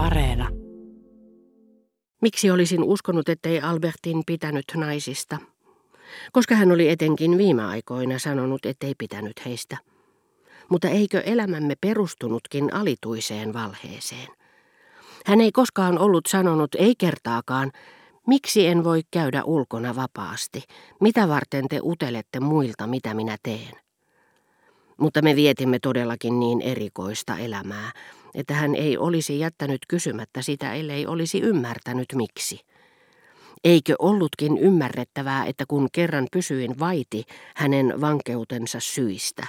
Areena. Miksi olisin uskonut, ettei Albertin pitänyt naisista? Koska hän oli etenkin viime aikoina sanonut, ettei pitänyt heistä. Mutta eikö elämämme perustunutkin alituiseen valheeseen? Hän ei koskaan ollut sanonut, ei kertaakaan, miksi en voi käydä ulkona vapaasti, mitä varten te utelette muilta, mitä minä teen. Mutta me vietimme todellakin niin erikoista elämää, että hän ei olisi jättänyt kysymättä sitä, ellei olisi ymmärtänyt miksi. Eikö ollutkin ymmärrettävää, että kun kerran pysyin vaiti hänen vankeutensa syistä,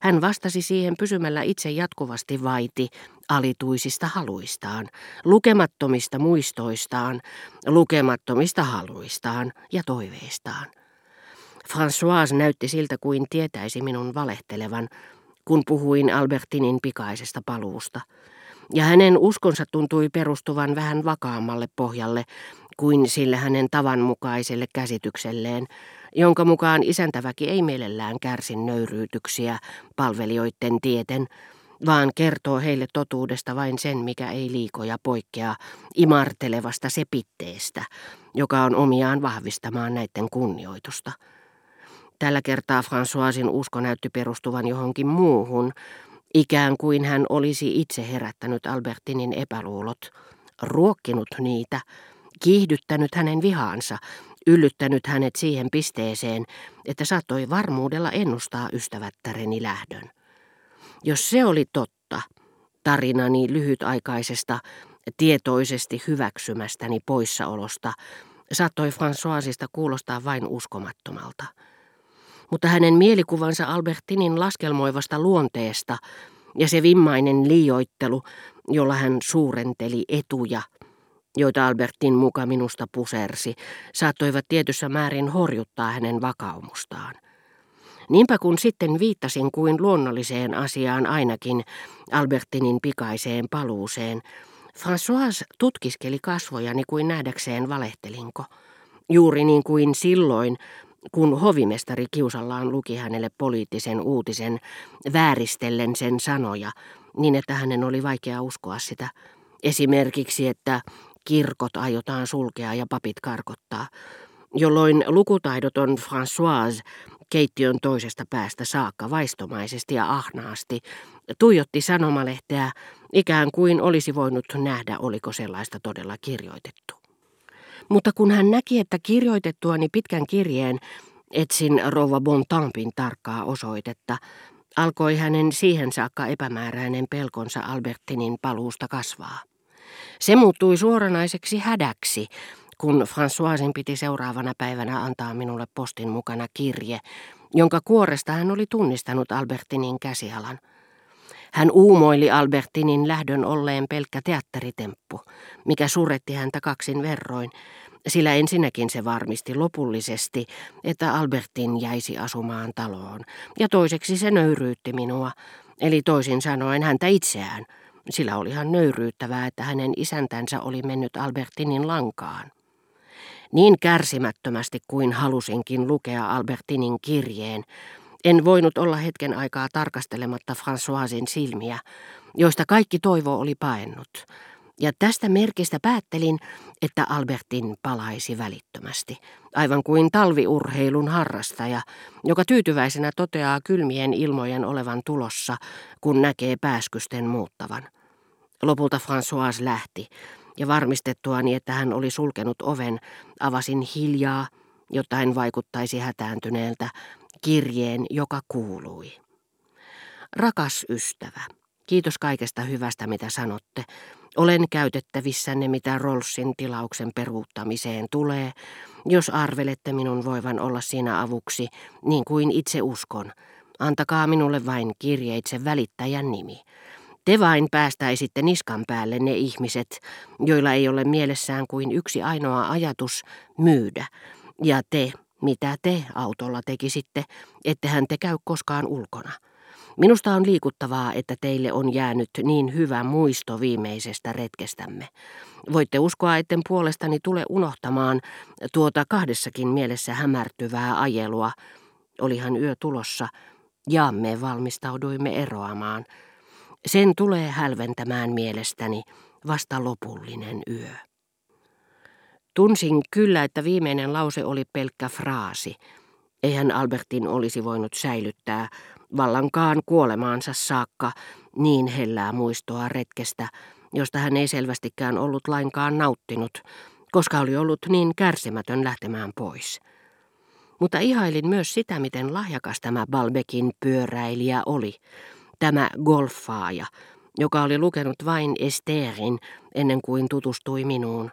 hän vastasi siihen pysymällä itse jatkuvasti vaiti alituisista haluistaan, lukemattomista muistoistaan, lukemattomista haluistaan ja toiveistaan. François näytti siltä kuin tietäisi minun valehtelevan, kun puhuin Albertinin pikaisesta paluusta, ja hänen uskonsa tuntui perustuvan vähän vakaammalle pohjalle kuin sille hänen tavanmukaiselle käsitykselleen, jonka mukaan isäntäväki ei mielellään kärsi nöyryytyksiä palvelijoiden tieten, vaan kertoo heille totuudesta vain sen, mikä ei liikoja poikkea imartelevasta sepitteestä, joka on omiaan vahvistamaan näiden kunnioitusta. Tällä kertaa Françoisin usko näytti perustuvan johonkin muuhun, ikään kuin hän olisi itse herättänyt Albertinin epäluulot, ruokkinut niitä, kiihdyttänyt hänen vihaansa, yllyttänyt hänet siihen pisteeseen, että saattoi varmuudella ennustaa ystävättäreni lähdön. Jos se oli totta, tarinani lyhytaikaisesta, tietoisesti hyväksymästäni poissaolosta, saattoi Françoisista kuulostaa vain uskomattomalta mutta hänen mielikuvansa Albertinin laskelmoivasta luonteesta ja se vimmainen liioittelu, jolla hän suurenteli etuja, joita Albertin muka minusta pusersi, saattoivat tietyssä määrin horjuttaa hänen vakaumustaan. Niinpä kun sitten viittasin kuin luonnolliseen asiaan ainakin Albertinin pikaiseen paluuseen, François tutkiskeli kasvojani kuin nähdäkseen valehtelinko. Juuri niin kuin silloin, kun hovimestari kiusallaan luki hänelle poliittisen uutisen, vääristellen sen sanoja, niin että hänen oli vaikea uskoa sitä. Esimerkiksi, että kirkot aiotaan sulkea ja papit karkottaa, jolloin lukutaidoton Françoise keittiön toisesta päästä saakka vaistomaisesti ja ahnaasti tuijotti sanomalehteä ikään kuin olisi voinut nähdä, oliko sellaista todella kirjoitettu. Mutta kun hän näki, että kirjoitettuani pitkän kirjeen etsin rouva Bontampin tarkkaa osoitetta, alkoi hänen siihen saakka epämääräinen pelkonsa Albertinin paluusta kasvaa. Se muuttui suoranaiseksi hädäksi, kun Françoisin piti seuraavana päivänä antaa minulle postin mukana kirje, jonka kuoresta hän oli tunnistanut Albertinin käsialan. Hän uumoili Albertinin lähdön olleen pelkkä teatteritemppu, mikä suretti häntä kaksin verroin, sillä ensinnäkin se varmisti lopullisesti, että Albertin jäisi asumaan taloon, ja toiseksi se nöyryytti minua, eli toisin sanoen häntä itseään, sillä olihan nöyryyttävää, että hänen isäntänsä oli mennyt Albertinin lankaan. Niin kärsimättömästi kuin halusinkin lukea Albertinin kirjeen, en voinut olla hetken aikaa tarkastelematta Françoisin silmiä, joista kaikki toivo oli paennut. Ja tästä merkistä päättelin, että Albertin palaisi välittömästi, aivan kuin talviurheilun harrastaja, joka tyytyväisenä toteaa kylmien ilmojen olevan tulossa, kun näkee pääskysten muuttavan. Lopulta François lähti, ja varmistettuani, että hän oli sulkenut oven, avasin hiljaa, jotta en vaikuttaisi hätääntyneeltä, kirjeen, joka kuului. Rakas ystävä, kiitos kaikesta hyvästä, mitä sanotte. Olen käytettävissänne, mitä Rolsin tilauksen peruuttamiseen tulee, jos arvelette minun voivan olla siinä avuksi, niin kuin itse uskon. Antakaa minulle vain kirjeitse välittäjän nimi. Te vain päästäisitte niskan päälle ne ihmiset, joilla ei ole mielessään kuin yksi ainoa ajatus myydä. Ja te, mitä te autolla tekisitte, ettehän te käy koskaan ulkona. Minusta on liikuttavaa, että teille on jäänyt niin hyvä muisto viimeisestä retkestämme. Voitte uskoa, etten puolestani tule unohtamaan tuota kahdessakin mielessä hämärtyvää ajelua. Olihan yö tulossa, ja me valmistauduimme eroamaan. Sen tulee hälventämään mielestäni vasta lopullinen yö. Tunsin kyllä, että viimeinen lause oli pelkkä fraasi. Eihän Albertin olisi voinut säilyttää vallankaan kuolemaansa saakka niin hellää muistoa retkestä, josta hän ei selvästikään ollut lainkaan nauttinut, koska oli ollut niin kärsimätön lähtemään pois. Mutta ihailin myös sitä, miten lahjakas tämä Balbekin pyöräilijä oli, tämä golfaaja, joka oli lukenut vain Esterin ennen kuin tutustui minuun,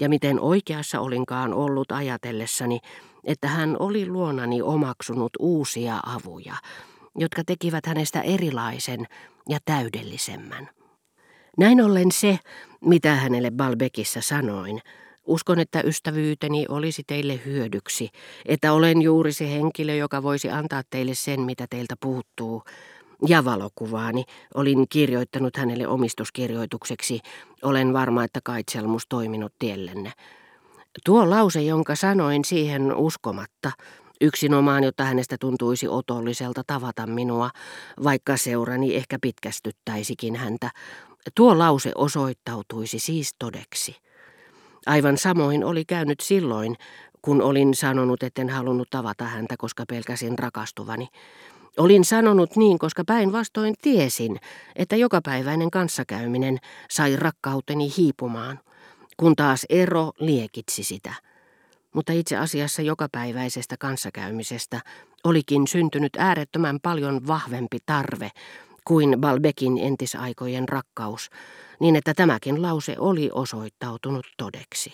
ja miten oikeassa olinkaan ollut ajatellessani, että hän oli luonani omaksunut uusia avuja, jotka tekivät hänestä erilaisen ja täydellisemmän. Näin ollen se, mitä hänelle Balbekissa sanoin, uskon, että ystävyyteni olisi teille hyödyksi, että olen juuri se henkilö, joka voisi antaa teille sen, mitä teiltä puuttuu, ja valokuvaani olin kirjoittanut hänelle omistuskirjoitukseksi. Olen varma, että kaitselmus toiminut tiellenne. Tuo lause, jonka sanoin siihen uskomatta, yksinomaan, jotta hänestä tuntuisi otolliselta tavata minua, vaikka seurani ehkä pitkästyttäisikin häntä, tuo lause osoittautuisi siis todeksi. Aivan samoin oli käynyt silloin, kun olin sanonut, etten halunnut tavata häntä, koska pelkäsin rakastuvani. Olin sanonut niin, koska päinvastoin tiesin, että jokapäiväinen kanssakäyminen sai rakkauteni hiipumaan, kun taas ero liekitsi sitä. Mutta itse asiassa jokapäiväisestä kanssakäymisestä olikin syntynyt äärettömän paljon vahvempi tarve kuin Balbekin entisaikojen rakkaus, niin että tämäkin lause oli osoittautunut todeksi.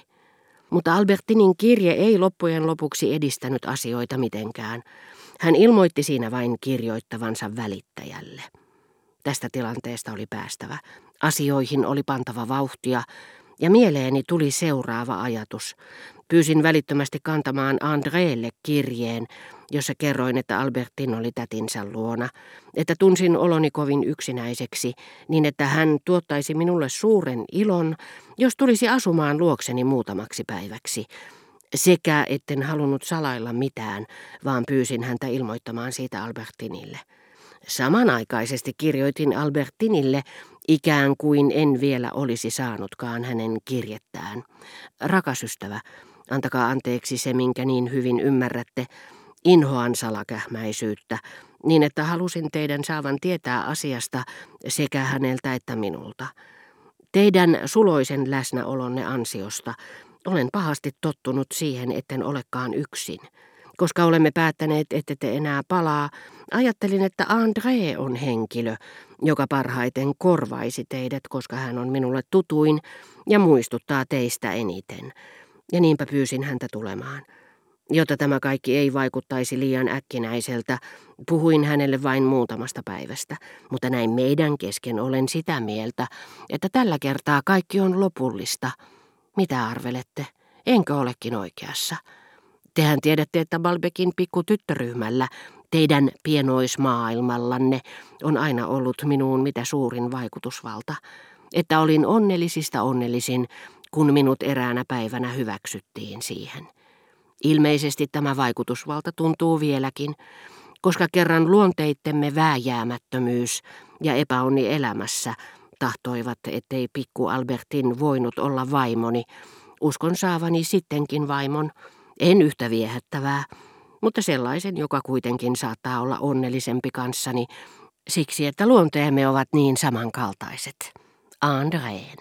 Mutta Albertinin kirje ei loppujen lopuksi edistänyt asioita mitenkään. Hän ilmoitti siinä vain kirjoittavansa välittäjälle. Tästä tilanteesta oli päästävä. Asioihin oli pantava vauhtia, ja mieleeni tuli seuraava ajatus. Pyysin välittömästi kantamaan Andreelle kirjeen, jossa kerroin, että Albertin oli tätinsä luona, että tunsin oloni kovin yksinäiseksi, niin että hän tuottaisi minulle suuren ilon, jos tulisi asumaan luokseni muutamaksi päiväksi, sekä etten halunnut salailla mitään, vaan pyysin häntä ilmoittamaan siitä Albertinille. Samanaikaisesti kirjoitin Albertinille, ikään kuin en vielä olisi saanutkaan hänen kirjettään. Rakas ystävä, antakaa anteeksi se, minkä niin hyvin ymmärrätte, inhoan salakähmäisyyttä, niin että halusin teidän saavan tietää asiasta sekä häneltä että minulta. Teidän suloisen läsnäolonne ansiosta olen pahasti tottunut siihen, etten olekaan yksin. Koska olemme päättäneet, että te enää palaa, ajattelin, että André on henkilö, joka parhaiten korvaisi teidät, koska hän on minulle tutuin ja muistuttaa teistä eniten. Ja niinpä pyysin häntä tulemaan. Jotta tämä kaikki ei vaikuttaisi liian äkkinäiseltä, puhuin hänelle vain muutamasta päivästä, mutta näin meidän kesken olen sitä mieltä, että tällä kertaa kaikki on lopullista. Mitä arvelette? Enkö olekin oikeassa? Tehän tiedätte, että Balbekin pikku tyttöryhmällä, teidän pienoismaailmallanne, on aina ollut minuun mitä suurin vaikutusvalta. Että olin onnellisista onnellisin, kun minut eräänä päivänä hyväksyttiin siihen. Ilmeisesti tämä vaikutusvalta tuntuu vieläkin, koska kerran luonteittemme vääjäämättömyys ja epäonni elämässä tahtoivat, ettei pikku Albertin voinut olla vaimoni. Uskon saavani sittenkin vaimon, en yhtä viehättävää, mutta sellaisen, joka kuitenkin saattaa olla onnellisempi kanssani, siksi että luonteemme ovat niin samankaltaiset. Andreen.